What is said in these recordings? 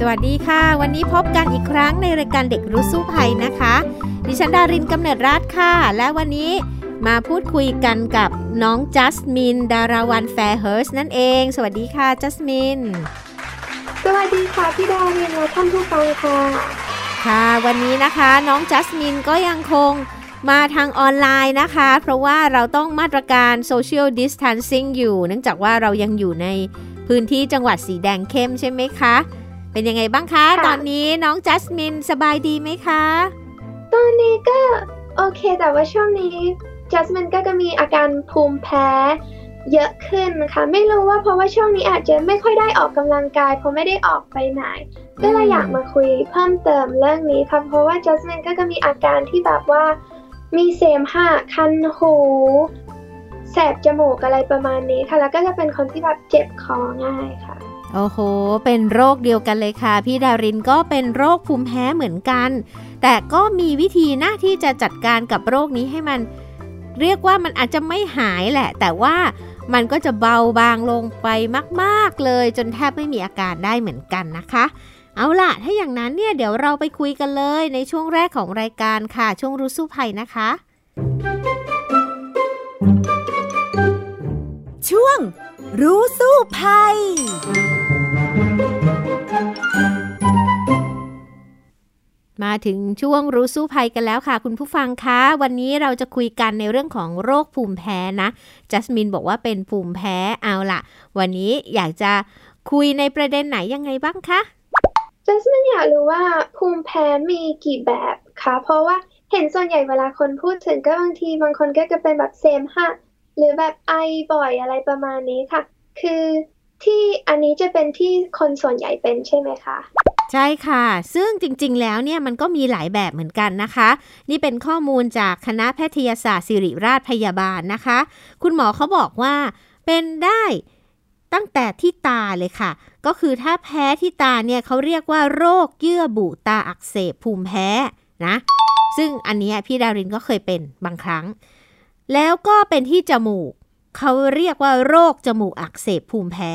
สวัสดีค่ะ วันนี้พบกันอีกครั้งในรายการเด็กรู้สู้ภัยนะคะ ดิฉันดารินกำเนิดรัฐค่ะ และวันนี้มาพูดคุยกันกับน้องจัสมิน ดาราวันแฟร์เฮิร์สนั่นเอง สวัสดีค่ะจัสมิน สวัสดีค่ะพี่ดารินและท่านผู้ฟังค่ะ ค่ะ วันนี้นะคะน้องจัสมินก็ยังคงมาทางออนไลน์นะคะ เพราะว่าเราต้องมาตรการ social distancing อยู่ เนื่องจากว่าเรายังอยู่ในพื้นที่จังหวัดสีแดงเข้มใช่ไหมคะ เป็นยังไงบ้างคะ ตอนนี้น้องจัสมินสบายดีไหมคะ ตอนนี้ก็โอเค แต่ว่าช่วงนี้จัสมินก็จะมีอาการภูมิแพ้เยอะขึ้นนะคะไม่รู้ว่าเพราะว่าช่วงนี้อาจจะไม่ค่อยได้ออกกำลังกาย เพราะไม่ได้ออกไปไหน ก็เลยอยากมาคุยเพิ่มเติมเรื่องนี้ค่ะเพราะว่าจัสมินก็จะมีอาการที่แบบว่ามีเสมหะคันหูแสบจมูกอะไรประมาณนี้ค่ะ แล้วก็จะเป็นคนที่แบบเจ็บคอง่ายค่ะ โอ้โห เป็นโรคเดียวกันเลยค่ะ พี่ดารินก็เป็นโรคภูมิแพ้เหมือนกัน แต่ก็มีวิธีนะที่จะจัดการกับโรคนี้ให้มัน เรียกว่ามันอาจจะไม่หายแหละ แต่ว่ามันก็จะเบาบางลงไปมากๆเลย จนแทบไม่มีอาการได้เหมือนกันนะคะ เอาล่ะ ถ้าอย่างนั้นเนี่ยเดี๋ยวเราไปคุยกันเลยในช่วงแรกของรายการค่ะ ช่วงรู้สู้ภัยนะคะ ช่วงรู้สู้ภัย มาถึงช่วงรู้สู้ภัยกันแล้วค่ะ คุณผู้ฟังคะ วันนี้เราจะคุยกันในเรื่องของโรคภูมิแพ้นะ จัสมินบอกว่าเป็นภูมิแพ้เอาล่ะวันนี้อยากจะคุยในประเด็นไหนยังไงบ้างคะจัสมินอยากรู้ว่าภูมิแพ้มีกี่แบบคะเพราะว่าเห็นส่วนใหญ่เวลาคนพูดถึงก็บางทีบางคนก็จะเป็นแบบเซมฮะหรือแบบไอบ่อยอะไรประมาณนี้ค่ะ คือที่อันนี้จะเป็นที่คนส่วนใหญ่เป็นใช่ไหมคะ ใช่ค่ะ ซึ่งจริงๆ แล้วเนี่ยมันก็มีหลายแบบเหมือนกันนะคะ นี่เป็นข้อมูลจากคณะแพทยศาสตร์ศิริราชพยาบาลนะคะ คุณหมอเขาบอกว่าเป็นได้ตั้งแต่ที่ตาเลยค่ะ ก็คือถ้าแพ้ที่ตาเนี่ยเขาเรียกว่าโรคเยื่อบุตาอักเสบภูมิแพ้นะ ซึ่งอันนี้พี่ดารินก็เคยเป็นบางครั้ง แล้วก็เป็นที่จมูกเขาเรียกว่าโรคจมูกอักเสบภูมิแพ้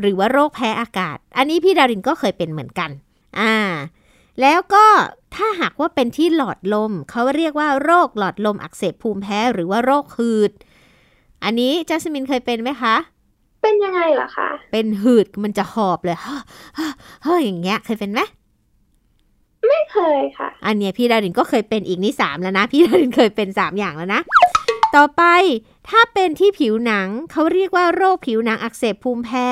หรือว่าโรคแพ้อากาศ อันนี้พี่ดารินก็เคยเป็นเหมือนกัน อ่า แล้วก็ถ้าหากว่าเป็นที่หลอดลม เขาเรียกว่าโรคหลอดลมอักเสบภูมิแพ้หรือว่าโรคหืด อันนี้จัสมินเคยเป็นไหมคะ เป็นยังไงล่ะคะ เป็นหืดมันจะหอบเลยเฮ้อเฮ้ออย่างเงี้ย เคยเป็นไหมไม่เคยค่ะ อันเนี้ยพี่ดารินก็เคยเป็นอีกนี่สามแล้วนะ พี่ดารินเคยเป็นสามอย่างแล้วนะ ต่อไปถ้าเป็นที่ผิวหนังเขาเรียกว่าโรคผิวหนังอักเสบภูมิแพ้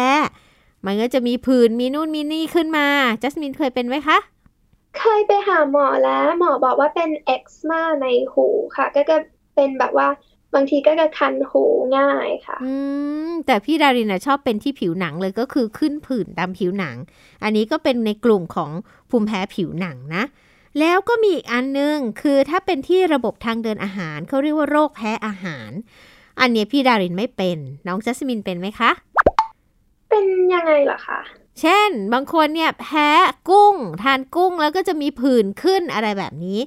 มันก็จะมีผื่นมีนู่นมีนี่ขึ้นมา จัสมินเคยเป็นไหมคะ เคยไปหาหมอแล้ว หมอบอกว่าเป็นเอ็กซ์มาในหูค่ะ ก็จะเป็นแบบว่าบางทีก็จะคันหูง่ายค่ะ อืม แต่พี่ดารินชอบเป็นที่ผิวหนังเลยก็คือขึ้นผื่นตามผิวหนัง อันนี้ก็เป็นในกลุ่มของภูมิแพ้ผิวหนังนะ แล้วก็มีอีกอันนึง คือถ้าเป็นที่ระบบทางเดินอาหารเขาเรียกว่าโรคแพ้อาหาร อันนี้พี่ดารินไม่เป็น น้องจัสมินเป็นไหมคะ เป็นยังไงล่ะคะเช่น บางคนเนี่ยแพ้กุ้ง ทานกุ้งแล้วก็จะมีผื่นขึ้นอะไรแบบนี้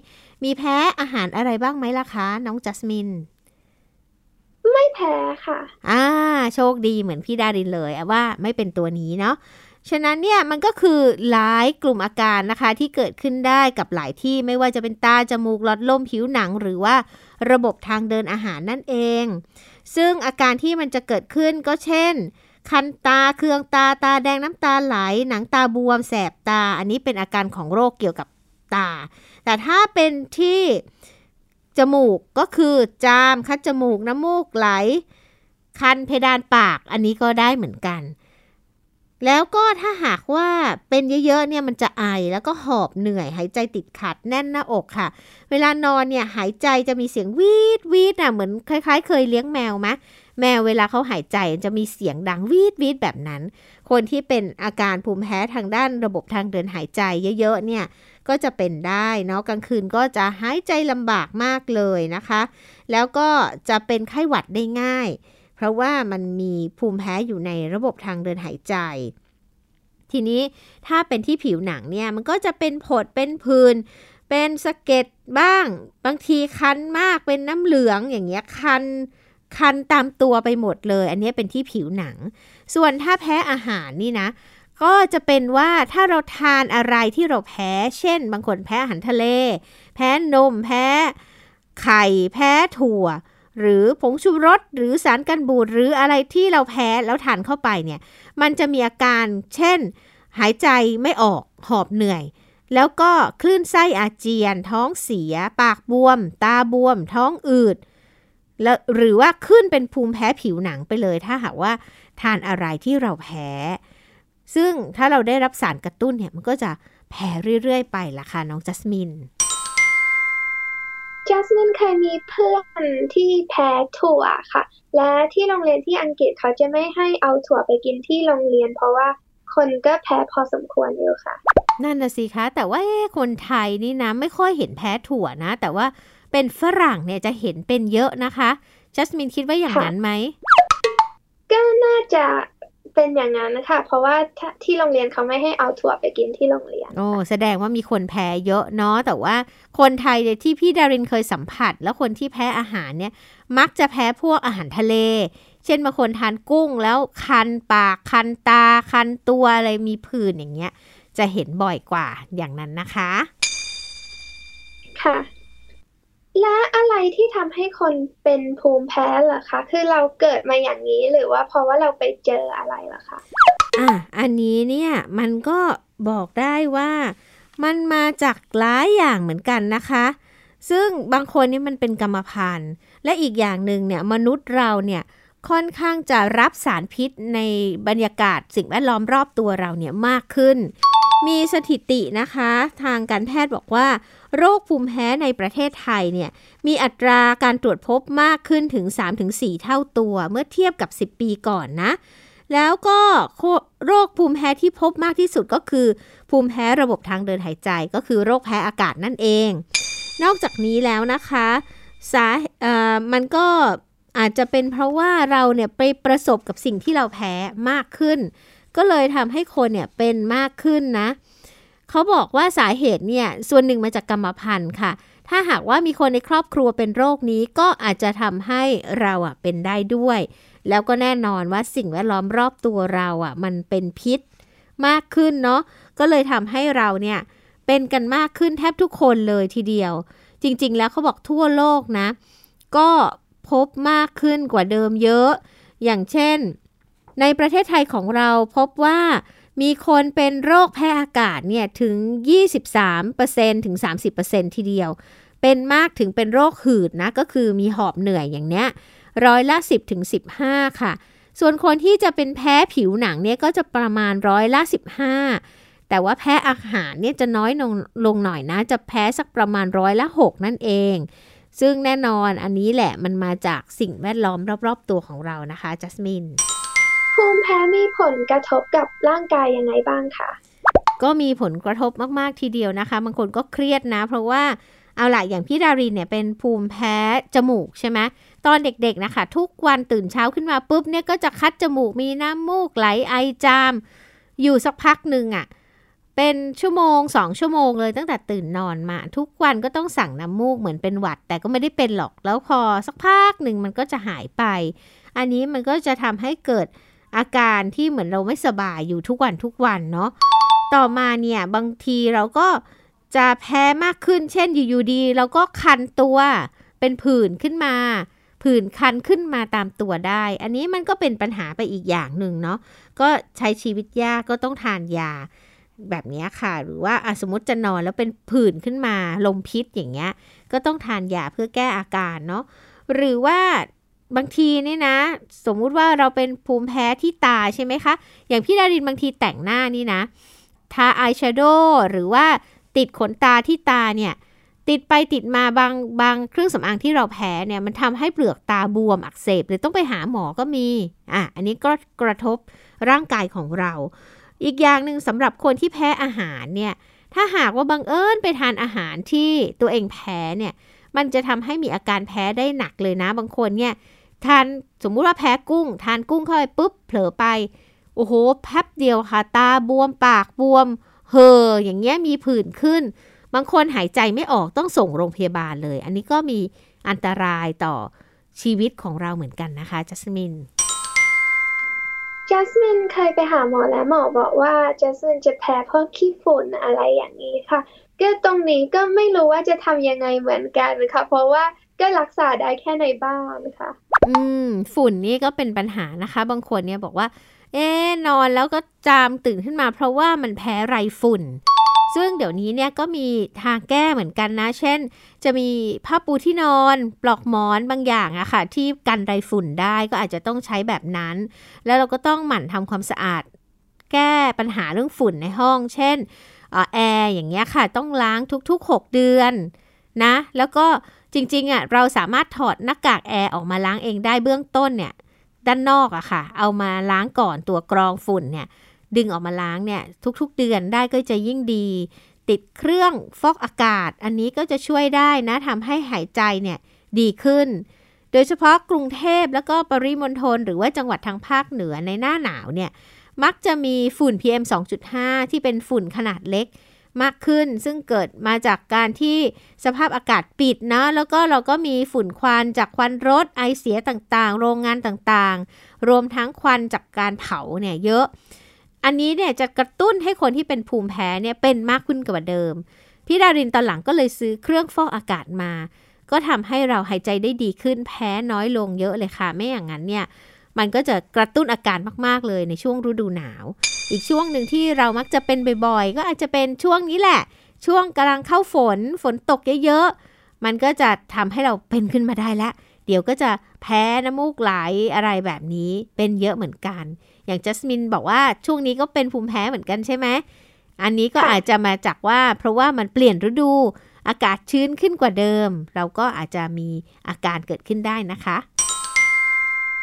มีแพ้อาหารอะไรบ้างไหมล่ะคะ น้องจัสมิน ไม่แพ้ค่ะ อ่า โชคดีเหมือนพี่ดารินเลยว่าไม่เป็นตัวนี้เนาะ ฉะนั้นเนี่ยมันก็คือหลายกลุ่มอาการนะคะที่เกิดขึ้นได้กับหลายที่ไม่ว่าจะเป็นตาจมูกหลอดลมผิวหนัง หรือว่าระบบทางเดินอาหารนั่นเอง ซึ่งอาการที่มันจะเกิดขึ้นก็เช่น คันตาเคืองตาตาแดงน้ำตาไหล หนังตาบวม แสบตา อันนี้เป็นอาการของโรคเกี่ยวกับตา แต่ถ้าเป็นที่จมูกก็คือจามคัดจมูกน้ำมูกไหล คันเพดานปากอันนี้ก็ได้เหมือนกัน แล้วก็ถ้าหากว่าเป็นเยอะๆเนี่ยมันจะไอแล้วก็หอบเหนื่อยหายใจติดขัดแน่นหน้าอกค่ะ เวลานอนเนี่ยหายใจจะมีเสียงวีดวีดอะเหมือนคล้าย ๆ เคยเลี้ยงแมวไหมแมวเวลาเขาหายใจจะมีเสียงดังวีดวีดแบบนั้น คนที่เป็นอาการภูมิแพ้ทางด้านระบบทางเดินหายใจเยอะๆเนี่ยก็จะเป็นได้เนาะกลางคืนก็จะหายใจลำบากมากเลยนะคะ แล้วก็จะเป็นไข้หวัดได้ง่าย ราะว่ามันมีภูมิแพ้อยู่ในระบบทางเดินหายใจ ทีนี้ถ้าเป็นที่ผิวหนังเนี่ยมันก็จะเป็นผดเป็นพื้นเป็นสะเก็ดบ้าง บางทีคันมากเป็นน้ำเหลืองอย่างเงี้ยคันคันตามตัวไปหมดเลย อันนี้เป็นที่ผิวหนัง ส่วนถ้าแพ้อาหารนี่นะ ก็จะเป็นว่าถ้าเราทานอะไรที่เราแพ้ เช่น บางคนแพ้อาหารทะเล แพ้นม แพ้ไข่ แพ้ถั่ว หรือผงชูรสหรือสารกันบูดหรืออะไรที่เราแพ้แล้วทานเข้าไปเนี่ย มันจะมีอาการเช่น หายใจไม่ออกหอบเหนื่อย แล้วก็คลื่นไส้อาเจียน ท้องเสีย ปากบวม ตาบวม ท้องอืดแล้วหรือว่าขึ้นเป็นภูมิแพ้ผิวหนังไปเลย ถ้าหากว่าทานอะไรที่เราแพ้ ซึ่งถ้าเราได้รับสารกระตุ้นเนี่ยมันก็จะแพ้เรื่อยๆ ไปล่ะค่ะน้องจัสมิน จัสมินเคยมีเพื่อนที่แพ้ถั่วค่ะ และที่โรงเรียนที่อังกฤษเขาจะไม่ให้เอาถั่วไปกินที่โรงเรียน เพราะว่าคนก็แพ้พอสมควรอยู่ค่ะ นั่นนะสิคะ แต่ว่าคนไทยนี่นะไม่ค่อยเห็นแพ้ถั่วนะ แต่ว่าเป็นฝรั่งเนี่ยจะเห็นเป็นเยอะนะคะ จัสมินคิดว่าอย่างนั้นไหมก็น่าจะ เป็นอย่างนั้นนะคะเพราะว่าที่โรงเรียนเขาไม่ให้เอาถั่วไปกินที่โรงเรียน โอ้แสดงว่ามีคนแพ้เยอะเนาะแต่ว่าคนไทยเนี่ยที่พี่ดารินเคยสัมผัส แล้วคนที่แพ้อาหารเนี่ย มักจะแพ้พวกอาหารทะเล เช่นบางคนทานกุ้งแล้วคันปากคันตาคันตัวอะไรมีผื่นอย่างเงี้ย จะเห็นบ่อยกว่าอย่างนั้นนะคะ ค่ะ และอะไรที่ทำให้คนเป็นภูมิแพ้เหรอคะ คือเราเกิดมาอย่างนี้หรือว่าเพราะว่าเราไปเจออะไรเหรอคะ อะ อันนี้เนี่ยมันก็บอกได้ว่ามันมาจากหลายอย่างเหมือนกันนะคะ ซึ่งบางคนนี่มันเป็นกรรมพันธุ์ และอีกอย่างหนึ่งเนี่ยมนุษย์เราเนี่ย ค่อนข้างจะรับสารพิษในบรรยากาศสิ่งแวดล้อมรอบตัวเราเนี่ยมากขึ้น มีสถิตินะคะ ทางการแพทย์บอกว่า โรคภูมิแพ้ในประเทศไทยเนี่ยมีอัตราการตรวจพบมากขึ้นถึง 3-4 เท่าตัว เมื่อเทียบกับ 10 ปีก่อนนะ แล้วก็โรคภูมิแพ้ที่พบมากที่สุดก็คือ ภูมิแพ้ระบบทางเดินหายใจ ก็คือโรคแพ้อากาศนั่นเอง นอกจากนี้แล้วนะคะสามันก็ อาจจะเป็นเพราะว่าเราเนี่ยไปประสบกับสิ่งที่เราแพ้มากขึ้น ก็เลยทำให้คนเนี่ยเป็นมากขึ้นนะเขาบอกว่าสาเหตุเนี่ยส่วนหนึ่งมาจากกรรมพันธุ์ค่ะ ถ้าหากว่ามีคนในครอบครัวเป็นโรคนี้ก็อาจจะทำให้เราอะเป็นได้ด้วย แล้วก็แน่นอนว่าสิ่งแวดล้อมรอบตัวเราอะมันเป็นพิษมากขึ้นเนาะก็เลยทำให้เราเนี่ยเป็นกันมากขึ้นแทบทุกคนเลยทีเดียว จริง ๆ แล้วเขาบอกทั่วโลกนะ ก็ พบมากขึ้นกว่าเดิมเยอะ อย่างเช่น ในประเทศไทยของเราพบว่ามีคนเป็นโรคแพ้อากาศเนี่ยถึง 23%ถึง 30%ทีเดียว เป็นมากถึงเป็นโรคหืดนะ ก็คือมีหอบเหนื่อยอย่างเนี้ยร้อยละ 10ถึง15 ค่ะ ส่วนคนที่จะเป็นแพ้ผิวหนังเนี่ยก็จะประมาณร้อยละ 15 แต่ว่าแพ้อาหารเนี่ยจะน้อยลงลงหน่อยนะ จะแพ้สักประมาณร้อยละ 6 นั่นเอง ซึ่งแน่นอนอันนี้แหละมันมาจากสิ่งแวดล้อมรอบๆ ตัวของเรานะคะจัสมินภูมิแพ้มีผลกระทบกับร่างกายยังไงบ้างคะก็มีผลกระทบมากๆทีเดียวนะคะ บางคนก็เครียดนะ เพราะว่าเอาล่ะอย่างพี่ดารินเนี่ยเป็นภูมิแพ้จมูกใช่ไหมตอนเด็กๆนะคะ ทุกวันตื่นเช้าขึ้นมาปุ๊บเนี่ยก็จะคัดจมูกมีน้ำมูกไหลไอจาม อยู่สักพักหนึ่งอะ่ะ เป็นชั่วโมงสองชั่วโมงเลยตั้งแต่ตื่นนอนมา ทุกวันก็ต้องสั่งน้ำมูกเหมือนเป็นหวัด แต่ก็ไม่ได้เป็นหรอกแล้วพอสักพักหนึ่งมันก็จะหายไป อันนี้มันก็จะทำให้เกิดอาการที่เหมือนเราไม่สบายอยู่ทุกวันทุกวันเนาะต่อมาเนี่ยบางทีเราก็จะแพ้มากขึ้น เช่นอยู่ๆดีเราก็คันตัวเป็นผื่นขึ้นมา ผื่นคันขึ้นมาตามตัวได้ อันนี้มันก็เป็นปัญหาไปอีกอย่างหนึ่งเนาะก็ใช้ชีวิตยากก็ต้องทานยา แบบนี้ค่ะ หรือว่าสมมติจะนอนแล้วเป็นผื่นขึ้นมาลมพิษอย่างเงี้ย ก็ต้องทานยาเพื่อแก้อาการเนาะหรือว่าบางทีนี่นะ สมมุติว่าเราเป็นภูมิแพ้ที่ตาใช่ไหมคะ อย่างพี่ดารินบางทีแต่งหน้านี่นะ ทาอายแชโดว์หรือว่าติดขนตาที่ตาเนี่ย ติดไปติดมาบางบางเครื่องสำอางที่เราแพ้เนี่ย มันทำให้เปลือกตาบวมอักเสบหรือต้องไปหาหมอก็มี อะ อันนี้ก็กระทบร่างกายของเรา อีกอย่างหนึ่งสำหรับคนที่แพ้อาหารเนี่ย ถ้าหากว่าบังเอิญไปทานอาหารที่ตัวเองแพ้เนี่ย มันจะทำให้มีอาการแพ้ได้หนักเลยนะบางคนเนี่ยทานสมมุติว่าแพ้กุ้ง ทานกุ้งเข้าไปปุ๊บเผลอไปโอ้โหแป๊บเดียวค่ะ ตาบวมปากบวม เห่ออย่างเงี้ยมีผื่นขึ้น บางคนหายใจไม่ออกต้องส่งโรงพยาบาลเลย อันนี้ก็มีอันตรายต่อชีวิตของเราเหมือนกันนะคะจัสมิน จัสมินเคยไปหาหมอแล้วหมอบอกว่าจัสมินจะแพ้เพราะขี้ฝุ่นอะไรอย่างนี้ค่ะ ก็ตรงนี้ก็ไม่รู้ว่าจะทำยังไงเหมือนกันค่ะ เพราะว่าก็รักษาได้แค่ในบ้านค่ะ อืม ฝุ่นนี่ก็เป็นปัญหานะคะ บางคนเนี่ยบอกว่า เอ๊นอนแล้วก็จามตื่นขึ้นมา เพราะว่ามันแพ้ไรฝุ่น ซึ่งเดี๋ยวนี้เนี่ยก็มีทางแก้เหมือนกันนะ เช่น จะมีผ้าปูที่นอน ปลอกหมอนบางอย่างอะค่ะ ที่กันไรฝุ่นได้ก็อาจจะต้องใช้แบบนั้น แล้วเราก็ต้องหมั่นทำความสะอาด แก้ปัญหาเรื่องฝุ่นในห้อง เช่นแอร์อย่างเงี้ยค่ะ ต้องล้างทุกๆ 6 เดือนนะ แล้วก็จริงๆอะเราสามารถถอดหน้ากากแอร์ออกมาล้างเองได้เบื้องต้นเนี่ยด้านนอกอะค่ะ เอามาล้างก่อนตัวกรองฝุ่นเนี่ย ดึงออกมาล้างเนี่ยทุกๆเดือนได้ก็จะยิ่งดี ติดเครื่องฟอกอากาศ อันนี้ก็จะช่วยได้นะทำให้หายใจเนี่ยดีขึ้น โดยเฉพาะกรุงเทพแล้วก็ปริมณฑลหรือว่าจังหวัดทางภาคเหนือในหน้าหนาวเนี่ยมักจะมีฝุ่น PM 2.5 ที่เป็นฝุ่นขนาดเล็กมากขึ้น ซึ่งเกิดมาจากการที่สภาพอากาศปิดนะแล้วก็เราก็มีฝุ่นควันจากควันรถไอเสียต่างๆ โรงงานต่างๆ รวมทั้งควันจากการเผาเนี่ยเยอะ อันนี้เนี่ยจะกระตุ้นให้คนที่เป็นภูมิแพ้เนี่ยเป็นมากขึ้นกว่าเดิม พี่ดารินตอนหลังก็เลยซื้อเครื่องฟอกอากาศมา ก็ทำให้เราหายใจได้ดีขึ้นแพ้น้อยลงเยอะเลยค่ะ ไม่อย่างนั้นเนี่ยมันก็จะกระตุ้นอาการมาก ๆ เลยในช่วงฤดูหนาว อีกช่วงหนึ่งที่เรามักจะเป็นบ่อยๆ ก็อาจจะเป็นช่วงนี้แหละ ช่วงกำลังเข้าฝน ฝนตกเยอะๆ มันก็จะทำให้เราเป็นขึ้นมาได้แล้วเดี๋ยวก็จะแพ้น้ำมูกไหลอะไรแบบนี้เป็นเยอะเหมือนกัน อย่างจัสมินบอกว่าช่วงนี้ก็เป็นภูมิแพ้เหมือนกันใช่ไหมอันนี้ก็อาจจะมาจากว่า เพราะว่ามันเปลี่ยนฤดูอากาศชื้นขึ้นกว่าเดิม เราก็อาจจะมีอาการเกิดขึ้นได้นะคะ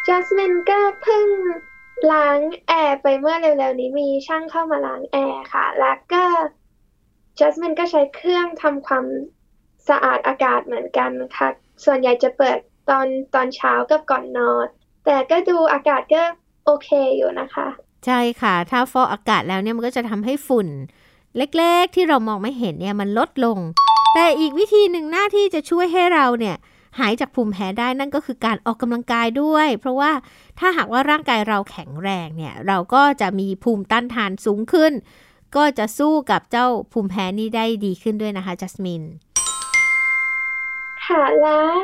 จัสมินก็เพิ่งล้างแอร์ไปเมื่อเร็วๆนี้มีช่างเข้ามาล้างแอร์ค่ะ แล้วก็จัสมินก็ใช้เครื่องทำความสะอาดอากาศเหมือนกันค่ะ ส่วนใหญ่จะเปิดตอนตอนเช้ากับก่อนนอน แต่ก็ดูอากาศก็ โอเคอยู่นะคะ ใช่ค่ะ ถ้าฟอกอากาศแล้วเนี่ยมันก็จะทำให้ฝุ่น เล็กๆ ที่เรามองไม่เห็นเนี่ยมันลดลง แต่อีกวิธีหนึ่งหน้าที่จะช่วยให้เราเนี่ยหายจากภูมิแพ้ได้นั่นก็คือการออกกำลังกายด้วย เพราะว่าถ้าหากว่าร่างกายเราแข็งแรงเนี่ยเราก็จะมีภูมิต้านทานสูงขึ้น ก็จะสู้กับเจ้าภูมิแพ้นี้ได้ดีขึ้นด้วยนะคะจัสมินค่ะแล้ว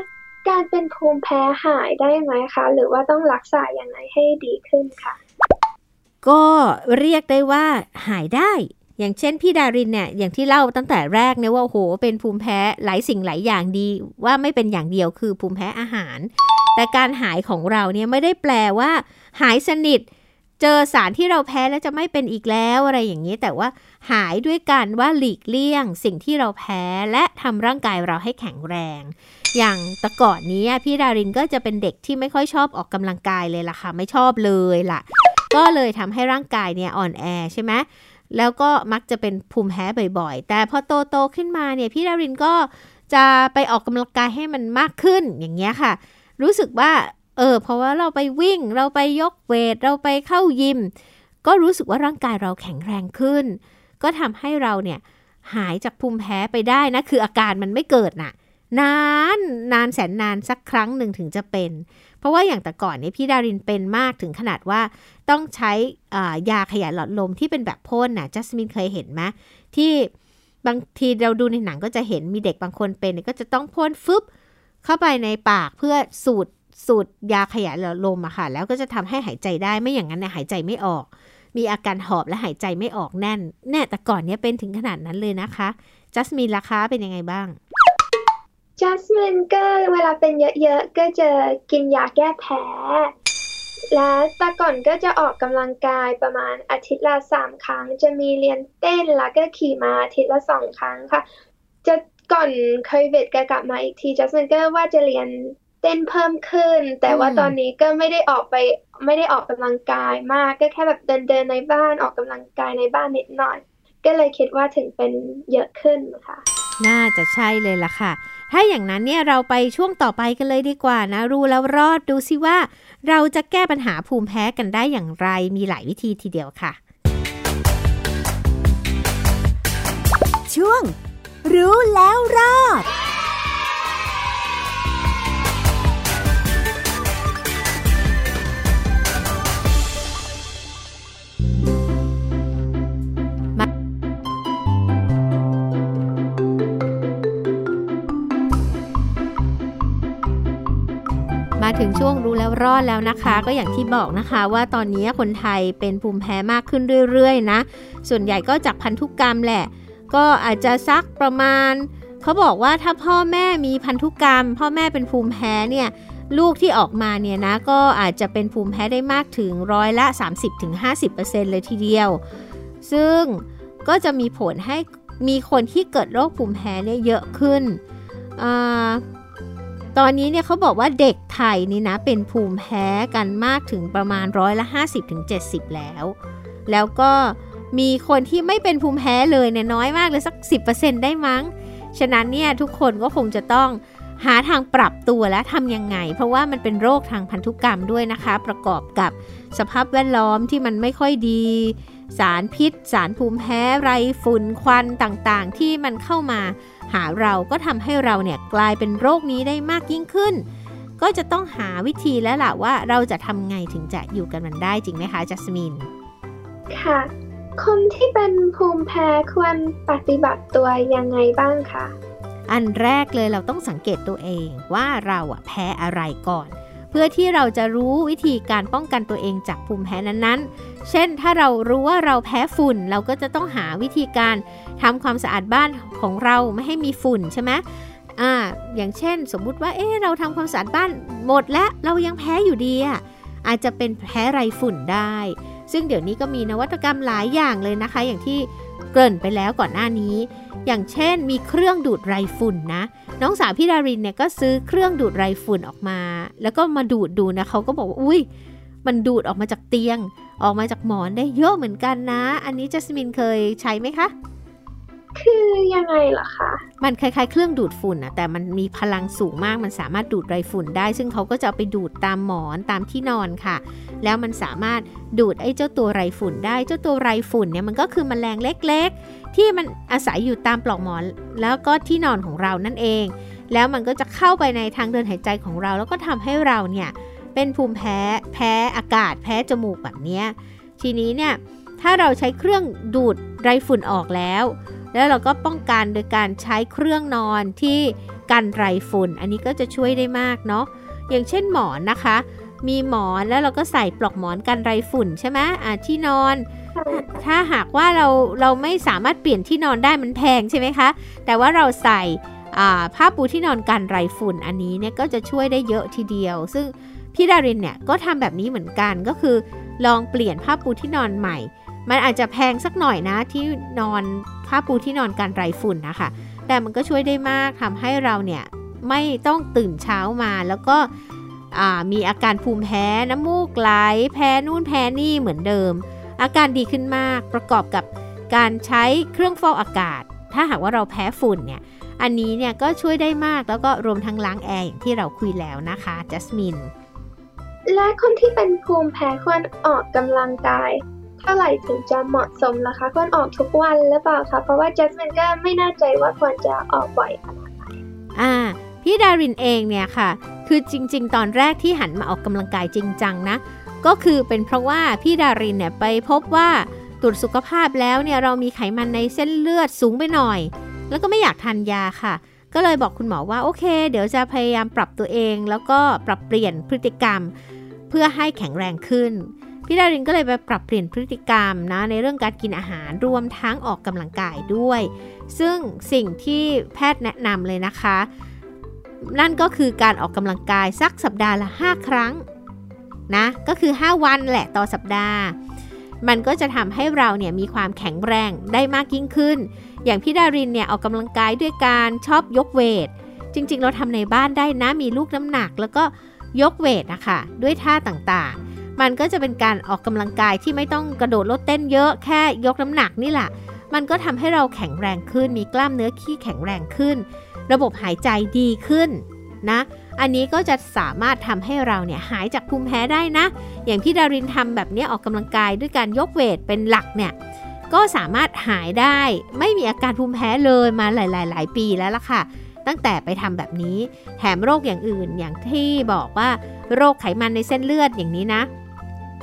การเป็นภูมิแพ้หายได้ไหมคะ หรือว่าต้องรักษาอย่างไรให้ดีขึ้นคะก็เรียกได้ว่าหายได้ อย่างเช่นพี่ดารินเนี่ยอย่างที่เล่าตั้งแต่แรกเนี่ยว่าโหเป็นภูมิแพ้หลายสิ่งหลายอย่างดี ว่าไม่เป็นอย่างเดียวคือภูมิแพ้อาหาร แต่การหายของเราเนี่ยไม่ได้แปลว่า หายสนิท เจอสารที่เราแพ้แล้วจะไม่เป็นอีกแล้วอะไรอย่างนี้ แต่ว่าหายด้วยกันว่าหลีกเลี่ยง สิ่งที่เราแพ้และทำร่างกายเราให้แข็งแรง อย่างแต่ก่อนนี้พี่ดารินก็จะเป็นเด็กที่ไม่ค่อยชอบออกกำลังกายเลยล่ะค่ะ ไม่ชอบเลยล่ะ ก็เลยทำให้ร่างกายเนี่ยอ่อนแอใช่ไหมแล้วก็มักจะเป็นภูมิแพ้บ่อยๆ แต่พอโตโตขึ้นมาเนี่ยพี่ดารินก็จะไปออกกำลังกายให้มันมากขึ้นอย่างเงี้ยค่ะ รู้สึกว่า เออ เพราะว่าเราไปวิ่ง เราไปยกเวท เราไปเข้ายิม ก็รู้สึกว่าร่างกายเราแข็งแรงขึ้น ก็ทำให้เราเนี่ยหายจากภูมิแพ้ไปได้นะ คืออาการมันไม่เกิดน่ะ นานนานแสนนานสักครั้งหนึ่งถึงจะเป็น เพราะว่าอย่างแต่ก่อนเนี่ยพี่ดารินเป็นมากถึงขนาดว่าต้องใช้ยาขยายหลอดลมที่เป็นแบบพ่นน่ะจัสมินเคยเห็นไหมที่บางทีเราดูในหนังก็จะเห็นมีเด็กบางคนเป็นก็จะต้องพ่นฟึบเข้าไปในปากเพื่อสูด สูดยาขยายหลอดลมอะค่ะ แล้วก็จะทำให้หายใจได้ไม่อย่างนั้นเนี่ยหายใจไม่ออก มีอาการหอบและหายใจไม่ออกแน่น แน่แต่ก่อนเนี้ยเป็นถึงขนาดนั้นเลยนะคะจัสมินราคาเป็นยังไงบ้างจัสมินก็เวลาเป็นเยอะๆ ก็จะกินยาแก้แพ้ และแต่ก่อนก็จะออกกำลังกายประมาณอาทิตย์ละสามครั้ง จะมีเรียนเต้นแล้วก็ขี่ม้าอาทิตย์ละสองครั้งค่ะ จะก่อนโควิดก็กลับมาอีกทีจัสมินก็ว่าจะเรียน เต้นเพิ่มขึ้น แต่ว่าตอนนี้ก็ไม่ได้ออกไปไม่ได้ออกกำลังกายมาก ก็แค่แบบเดินเดินในบ้านออกกำลังกายในบ้านนิดหน่อย ก็เลยคิดว่าถึงเป็นเยอะขึ้นค่ะ น่าจะใช่เลยล่ะค่ะ ถ้าอย่างนั้นเนี่ยเราไปช่วงต่อไปกันเลยดีกว่านะ รู้แล้วรอดดูสิว่า เราจะแก้ปัญหาภูมิแพ้กันได้อย่างไร มีหลายวิธีทีเดียวค่ะ ช่วง รู้แล้วรอด ช่วงรู้แล้วรอดแล้วนะคะ ก็อย่างที่บอกนะคะว่าตอนนี้คนไทยเป็นภูมิแพ้มากขึ้นเรื่อยๆนะ ส่วนใหญ่ก็จากพันธุกรรมแหละ ก็อาจจะสักประมาณ เขาบอกว่าถ้าพ่อแม่มีพันธุกรรม พ่อแม่เป็นภูมิแพ้เนี่ยลูกที่ออกมาเนี่ยนะก็อาจจะเป็นภูมิแพ้ได้มากถึงร้อยละ 30-50%เลยทีเดียว ซึ่งก็จะมีผลให้มีคนที่เกิดโรคภูมิแพ้เนี่ยเยอะขึ้นอา ตอนนี้เนี่ยเขาบอกว่าเด็กไทยนี่นะเป็นภูมิแพ้กันมากถึงประมาณร้อยละ 50-70 แล้ว แล้วก็มีคนที่ไม่เป็นภูมิแพ้เลยเนี่ยน้อยมากเลยสัก 10%ได้มั้ง ฉะนั้นเนี่ยทุกคนก็คงจะต้องหาทางปรับตัวและทำยังไง เพราะว่ามันเป็นโรคทางพันธุกรรมด้วยนะคะ ประกอบกับสภาพแวดล้อมที่มันไม่ค่อยดี สารพิษ สารภูมิแพ้ไรฝุ่นควันต่างๆ ที่มันเข้ามา หาเราก็ทำให้เราเนี่ยกลายเป็นโรคนี้ได้มากยิ่งขึ้น ก็จะต้องหาวิธีแล้วล่ะว่าเราจะทำไงถึงจะอยู่กันมันได้จริงไหมคะจัสมิน ค่ะ คนที่เป็นภูมิแพ้ควรปฏิบัติตัวยังไงบ้างคะ อันแรกเลยเราต้องสังเกตตัวเองว่าเราอะแพ้อะไรก่อน เพื่อที่เราจะรู้วิธีการป้องกันตัวเองจากภูมิแพ้นั้นๆ เช่น ถ้าเรารู้ว่าเราแพ้ฝุ่น เราก็จะต้องหาวิธีการทำความสะอาดบ้านของเราไม่ให้มีฝุ่นใช่ไหมอ่า อย่างเช่น สมมุติว่า เอ๊เราทำความสะอาดบ้านหมดแล้วเรายังแพ้อยู่ดีอะอาจจะเป็นแพ้ไรฝุ่นได้ ซึ่งเดี๋ยวนี้ก็มีนวัตกรรมหลายอย่างเลยนะคะ อย่างที่ เกริ่นไปแล้วก่อนหน้านี้ อย่างเช่นมีเครื่องดูดไรฝุ่นนะ น้องสาวพี่ดารินเนี่ยก็ซื้อเครื่องดูดไรฝุ่นออกมา แล้วก็มาดูดดูนะเขาก็บอกว่าอุ้ยมันดูดออกมาจากเตียง ออกมาจากหมอนได้เยอะเหมือนกันนะ อันนี้จัสมินเคยใช้ไหมคะ คือยังไงล่ะคะ มันคล้ายๆ เครื่องดูดฝุ่นนะแต่มันมีพลังสูงมาก มันสามารถดูดไรฝุ่นได้ ซึ่งเขาก็จะไปดูดตามหมอนตามที่นอนค่ะ แล้วมันสามารถดูดไอ้เจ้าตัวไรฝุ่นได้ เจ้าตัวไรฝุ่นเนี่ยมันก็คือมแมลงเล็กๆ ที่มันอาศัยอยู่ตามปลอกหมอน แล้วก็ที่นอนของเรานั่นเอง แล้วมันก็จะเข้าไปในทางเดินหายใจของเรา แล้วก็ทำให้เราเนี่ยเป็นภูมิแพ้ แพ้อากาศ แพ้จมูกแบบนี้ ทีนี้เนี่ย ถ้าเราใช้เครื่องดูดไรฝุ่นออกแล้ว แล้วเราก็ป้องกันโดยการใช้เครื่องนอนที่กันไรฝุ่น อันนี้ก็จะช่วยได้มากเนาะอย่างเช่นหมอนนะคะ มีหมอนแล้วเราก็ใส่ปลอกหมอนกันไรฝุ่นใช่ไหมอ่าที่นอน ถ้าหากว่าเราเราไม่สามารถเปลี่ยนที่นอนได้มันแพงใช่ไหมคะ แต่ว่าเราใส่ผ้าปูที่นอนกันไรฝุ่นอันนี้เนี่ยก็จะช่วยได้เยอะทีเดียว ซึ่งพี่ดารินเนี่ยก็ทำแบบนี้เหมือนกันก็คือ ลองเปลี่ยนผ้าปูที่นอนใหม่ มันอาจจะแพงสักหน่อยนะที่นอนผ้าปูที่นอนกันไรฝุ่นนะคะ แต่มันก็ช่วยได้มากทำให้เราเนี่ยไม่ต้องตื่นเช้ามาแล้วก็มีอาการภูมิแพ้น้ำมูกไหลแพ้นู่นแพ้นี่เหมือนเดิม อาการดีขึ้นมากประกอบกับการใช้เครื่องฟอกอากาศ ถ้าหากว่าเราแพ้ฝุ่นเนี่ยอันนี้เนี่ยก็ช่วยได้มากแล้วก็รวมทั้งล้างแอร์อย่างที่เราคุยแล้วนะคะจัสมินและคนที่เป็นภูมิแพ้ควรออกกำลังกาย เท่าไหร่ถึงจะเหมาะสมล่ะคะควรออกทุกวันหรือเปล่าคะเพราะว่าแจัสมินก็ไม่แน่ใจว่าควรจะออกบ่อยขนาดไหนอ่าพี่ดารินเองเนี่ยค่ะ คือจริง ๆ ตอนแรกที่หันมาออกกำลังกายจริงจังนะ ก็คือเป็นเพราะว่าพี่ดารินเนี่ยไปพบว่าตรวจสุขภาพแล้วเนี่ยเรามีไขมันในเส้นเลือดสูงไปหน่อย แล้วก็ไม่อยากทานยาค่ะ ก็เลยบอกคุณหมอว่าโอเค เดี๋ยวจะพยายามปรับตัวเอง แล้วก็ปรับเปลี่ยนพฤติกรรม เพื่อให้แข็งแรงขึ้น พี่ดารินก็เลยไปปรับเปลี่ยนพฤติกรรมนะในเรื่องการกินอาหารรวมทั้งออกกำลังกายด้วย ซึ่งสิ่งที่แพทย์แนะนำเลยนะคะ นั่นก็คือการออกกำลังกายสักสัปดาห์ละ 5 ครั้งนะก็คือ 5 วันแหละต่อสัปดาห์ มันก็จะทำให้เราเนี่ยมีความแข็งแรงได้มากยิ่งขึ้น อย่างพี่ดารินเนี่ยออกกำลังกายด้วยการชอบยกเวท จริง ๆ เราทำในบ้านได้นะมีลูกน้ำหนัก แล้วก็ยกเวทนะคะด้วยท่าต่างๆ มันก็จะเป็นการออกกำลังกายที่ไม่ต้องกระโดดลดเต้นเยอะแค่ยกน้ำหนักนี่แหละ มันก็ทำให้เราแข็งแรงขึ้น มีกล้ามเนื้อขี้แข็งแรงขึ้น ระบบหายใจดีขึ้นนะ อันนี้ก็จะสามารถทำให้เราเนี่ยหายจากภูมิแพ้ได้นะ อย่างพี่ดารินทำแบบนี้ออกกำลังกายด้วยการยกเวทเป็นหลักเนี่ยก็สามารถหายได้ไม่มีอาการภูมิแพ้เลยมาหลาย ๆ หลายปีแล้วล่ะค่ะ ตั้งแต่ไปทำแบบนี้ แถมโรคอย่างอื่นอย่างที่บอกว่า โรคไขมันในเส้นเลือดอย่างนี้นะ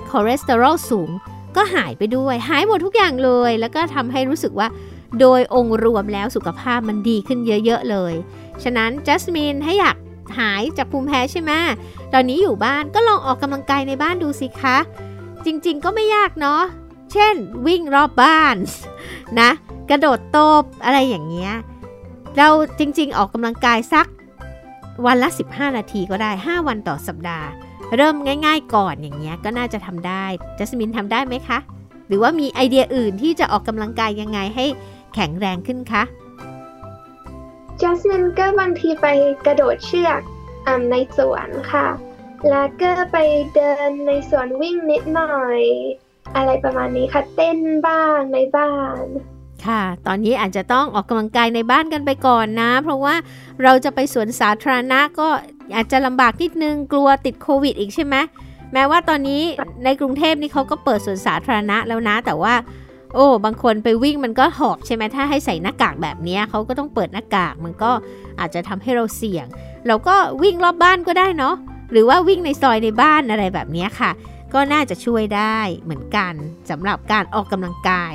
คอเลสเตอรอลสูง ก็หายไปด้วย หายหมดทุกอย่างเลย แล้วก็ทำให้รู้สึกว่า โดยองค์รวมแล้วสุขภาพมันดีขึ้นเยอะ ๆ เลย ฉะนั้นจัสมินให้อยากหายจากภูมิแพ้ใช่ไหมตอนนี้อยู่บ้านก็ลองออกกำลังกายในบ้านดูสิคะ จริงๆก็ไม่ยากเนาะ เช่น วิ่งรอบบ้านนะ กระโดดโตบอะไรอย่างเงี้ย เราจริงๆออกกำลังกายสักวันละ 15 นาทีก็ได้ 5 วันต่อสัปดาห์ เริ่มง่าย ๆ ก่อนอย่างเงี้ยก็น่าจะทำได้จัสมินทำได้ไหมคะ หรือว่ามีไอเดียอื่นที่จะออกกำลังกายยังไงให้แข็งแรงขึ้นคะจัสมินก็บางทีไปกระโดดเชือกอในสวนค่ะ แล้วก็ไปเดินในสวนวิ่งนิดหน่อย อะไรประมาณนี้ค่ะ เต้นบ้างในบ้าน ค่ะ ตอนนี้อาจจะต้องออกกำลังกายในบ้านกันไปก่อนนะ เพราะว่าเราจะไปสวนสาธารณะก็อาจจะลำบากนิดนึงกลัวติดโควิดอีกใช่ไหมแม้ว่าตอนนี้ในกรุงเทพนี่เขาก็เปิดสวนสาธารณะแล้วนะ แต่ว่า โอ้ บางคนไปวิ่งมันก็หอบใช่ไหมถ้าให้ใส่หน้ากากแบบนี้เขาก็ต้องเปิดหน้ากากมันก็อาจจะทำให้เราเสี่ยง เราก็วิ่งรอบบ้านก็ได้เนาะหรือว่าวิ่งในซอยในบ้านอะไรแบบนี้ค่ะ ก็น่าจะช่วยได้เหมือนกันสำหรับการออกกำลังกาย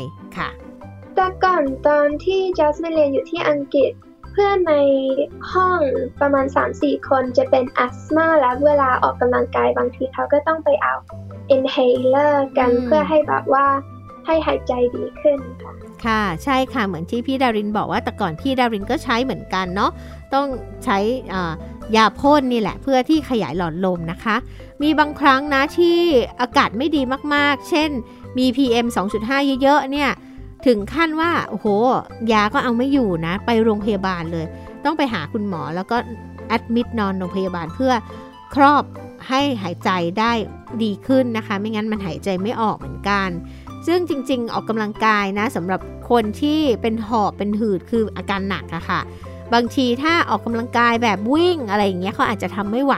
แต่ก่อนตอนที่จัสมินเรียนอยู่ที่อังกฤษ เพื่อนในห้องประมาณ 3-4 คนจะเป็นอัสมาแล้วเวลาออกกำลังกายบางทีเขาก็ต้องไปเอา inhaler กันอืมเพื่อให้แบบว่าให้หายใจดีขึ้นค่ะค่ะใช่ค่ะเหมือนที่พี่ดารินบอกว่าแต่ก่อนพี่ดารินก็ใช้เหมือนกันเนาะต้องใช้อ่ายาพ่นนี่แหละ เพื่อที่ขยายหลอดลมนะคะ มีบางครั้งนะที่อากาศไม่ดีมากๆ เช่นมี PM 2.5 เยอะๆเนี่ย ถึงขั้นว่าโอ้โหยาก็เอาไม่อยู่นะ ไปโรงพยาบาลเลย ต้องไปหาคุณหมอแล้วก็แอดมิดนอนโรงพยาบาลเพื่อครอบให้หายใจได้ดีขึ้นนะคะ ไม่งั้นมันหายใจไม่ออกเหมือนกัน ซึ่งจริง ๆ ออกกำลังกายนะสำหรับคนที่เป็นหอบเป็นหืดคืออาการหนักอะค่ะ บางทีถ้าออกกำลังกายแบบวิ่งอะไรอย่างเงี้ยเขาอาจจะทำไม่ไหว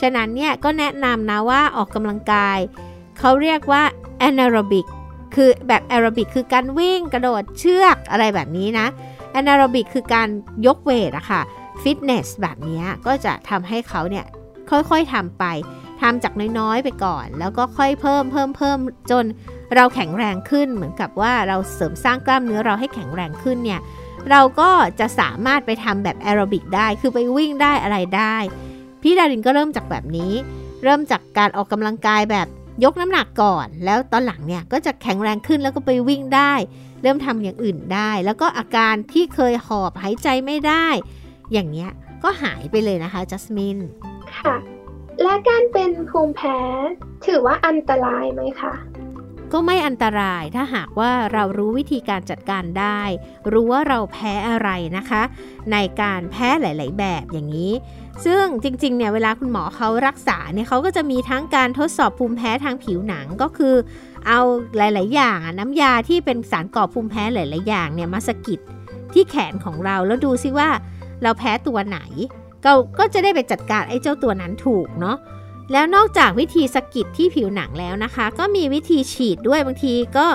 ฉะนั้นเนี่ยก็แนะนำนะว่าออกกำลังกาย เขาเรียกว่าแอนาโรบิก คือแบบแอโรบิกคือการวิ่งกระโดดเชือกอะไรแบบนี้นะแอนาโรบิกคือการยกเวทอะค่ะฟิตเนสแบบนี้ก็จะทำให้เขาเนี่ยค่อยๆทำไปทำจากน้อยๆไปก่อน แล้วก็ค่อยเพิ่มเพิ่มเพิ่มจนเราแข็งแรงขึ้นเหมือนกับว่าเราเสริมสร้างกล้ามเนื้อเราให้แข็งแรงขึ้นเนี่ยเราก็จะสามารถไปทำแบบแอโรบิกได้คือไปวิ่งได้อะไรได้ พี่ดารินก็เริ่มจากแบบนี้ เริ่มจากการออกกำลังกายแบบ ยกน้ำหนักก่อน แล้วตอนหลังเนี่ยก็จะแข็งแรงขึ้นแล้วก็ไปวิ่งได้ เริ่มทำอย่างอื่นได้ แล้วก็อาการที่เคยหอบหายใจไม่ได้ อย่างเงี้ยก็หายไปเลยนะคะจัสมินค่ะและการเป็นภูมิแพ้ถือว่าอันตรายไหมคะก็ไม่อันตรายถ้าหากว่าเรารู้วิธีการจัดการได้ รู้ว่าเราแพ้อะไรนะคะ ในการแพ้หลาย ๆ แบบอย่างนี้ ซึ่งจริงๆเนี่ยเวลาคุณหมอเขารักษาเนี่ยเขาก็จะมีทั้งการทดสอบภูมิแพ้ทางผิวหนังก็คือ เอาหลาย ๆ อย่างน้ำยาที่เป็นสารก่อภูมิแพ้หลาย ๆ อย่างเนี่ยมาสกิดที่แขนของเราแล้วดูซิว่าเราแพ้ตัวไหน ก็ก็จะได้ไปจัดการไอ้เจ้าตัวนั้นถูกเนาะ แล้วนอกจากวิธีสกิดที่ผิวหนังแล้วนะคะ ก็มีวิธีฉีดด้วยบางทีก็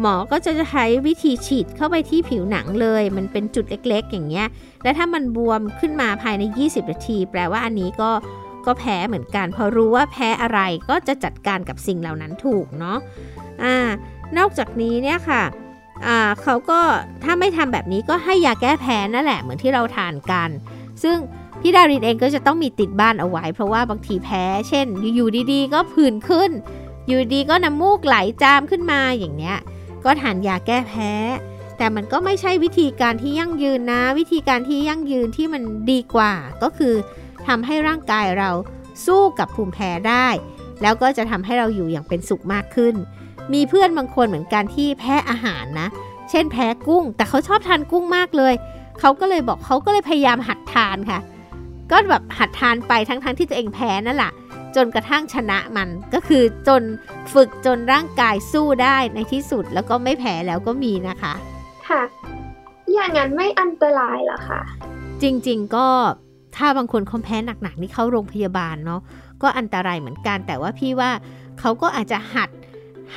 หมอก็จะใช้วิธีฉีดเข้าไปที่ผิวหนังเลย มันเป็นจุดเล็กๆ อย่างเงี้ย และถ้ามันบวมขึ้นมาภายใน 20 นาที แปลว่าอันนี้ก็ก็แพ้เหมือนกัน พอรู้ว่าแพ้อะไรก็จะจัดการกับสิ่งเหล่านั้นถูกเนาะอ่านอกจากนี้เนี่ยค่ะอ่าเขาก็ถ้าไม่ทำแบบนี้ก็ให้ยาแก้แพ้นั่นแหละเหมือนที่เราทานกัน ซึ่ง พี่ดารินเองก็จะต้องมีติดบ้านเอาไว้ เพราะว่าบางทีแพ้ เช่น อยู่ดีๆ ก็ผื่นขึ้น อยู่ดีก็น้ำมูกไหลจามขึ้นมาอย่างเนี้ย ก็ทานยาแก้แพ้ แต่มันก็ไม่ใช่วิธีการที่ยั่งยืนนะ วิธีการที่ยั่งยืนที่มันดีกว่า ก็คือทำให้ร่างกายเราสู้กับภูมิแพ้ได้ แล้วก็จะทำให้เราอยู่อย่างเป็นสุขมากขึ้น มีเพื่อนบางคนเหมือนกันที่แพ้อาหารนะ เช่นช่นแพ้กุ้ง แต่เขาชอบทานกุ้งมากเลย เขาก็เลยบอกเขาก็เลยพยายามหัดทานค่ะ ก็แบบหัดทานไปทั้งๆทที่ตัวเองแพ้นั่นแหละจนกระทั่งชนะมันก็คือจนฝึกจนร่างกายสู้ได้ในที่สุดแล้วก็ไม่แพ้แล้วก็มีนะคะ ค่ะ อย่างนั้นไม่อันตรายเหรอคะจริงๆก็ถ้าบางคนเขาแพ้หนักๆนี่เข้าโรงพยาบาลเนาะก็อันตรายเหมือนกัน แต่ว่าพี่ว่าเขาก็อาจจะหัด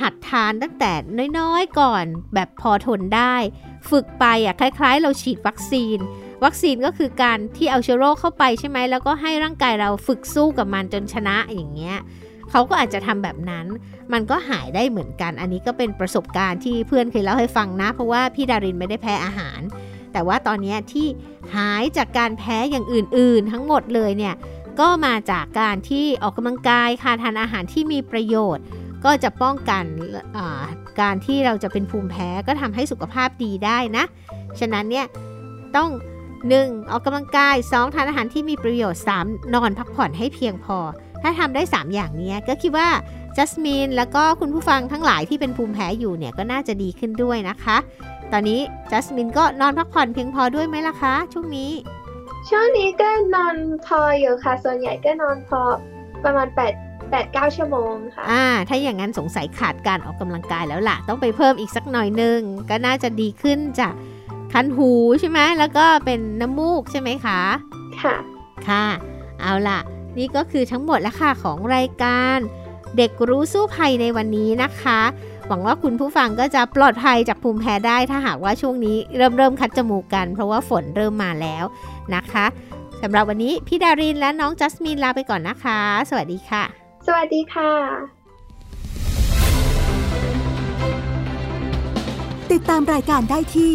หัดทานตั้งแต่น้อยๆก่อนแบบพอทนได้ ฝึกไปอะคล้าย ๆ เราฉีดวัคซีน วัคซีนก็คือการที่เอาเชื้อโรคเข้าไปใช่ไหมแล้วก็ให้ร่างกายเราฝึกสู้กับมันจนชนะอย่างเงี้ยเขาก็อาจจะทำแบบนั้น มันก็หายได้เหมือนกัน อันนี้ก็เป็นประสบการณ์ที่เพื่อนเคยเล่าให้ฟังนะ เพราะว่าพี่ดารินไม่ได้แพ้อาหาร แต่ว่าตอนนี้ที่หายจากการแพ้อย่างอื่น ๆ ทั้งหมดเลยเนี่ย ก็มาจากการที่ออกกำลังกายค่ะทานอาหารที่มีประโยชน์ ก็จะป้องกันการที่เราจะเป็นภูมิแพ้ก็ทำให้สุขภาพดีได้นะ ฉะนั้นเนี่ยต้อง 1. ออกกำลังกาย 2. ทานอาหารที่มีประโยชน์ 3. นอนพักผ่อนให้เพียงพอ ถ้าทำได้ 3 อย่างนี้ก็คิดว่าจัสมินแล้วก็คุณผู้ฟังทั้งหลายที่เป็นภูมิแพ้อยู่เนี่ยก็น่าจะดีขึ้นด้วยนะคะ ตอนนี้จัสมินก็นอนพักผ่อนเพียงพอด้วยไหมล่ะคะ ช่วงนี้ ช่วงนี้ก็นอนพออยู่ค่ะ ส่วนใหญ่ก็นอนพอประมาณ 8 8 9 ชั่วโมงค่ะ อ่า ถ้าอย่างนั้นสงสัยขาดการออกกำลังกายแล้วล่ะ ต้องไปเพิ่มอีกสักหน่อยนึง ก็น่าจะดีขึ้นจาก คันหูใช่ไหมแล้วก็เป็นน้ำมูกใช่ไหมคะค่ะค่ะ เอาล่ะ นี่ก็คือทั้งหมดแล้วค่ะของรายการ เด็กรู้สู้ภัยในวันนี้นะคะ หวังว่าคุณผู้ฟังก็จะปลอดภัยจากภูมิแพ้ได้ถ้าหากว่าช่วงนี้เริ่มเริ่มคัดจมูกกัน เพราะว่าฝนเริ่มมาแล้วนะคะสำหรับวันนี้พี่ดารินและน้องจัสมินลาไปก่อนนะคะ สวัสดีค่ะ สวัสดีค่ะ ติดตามรายการได้ที่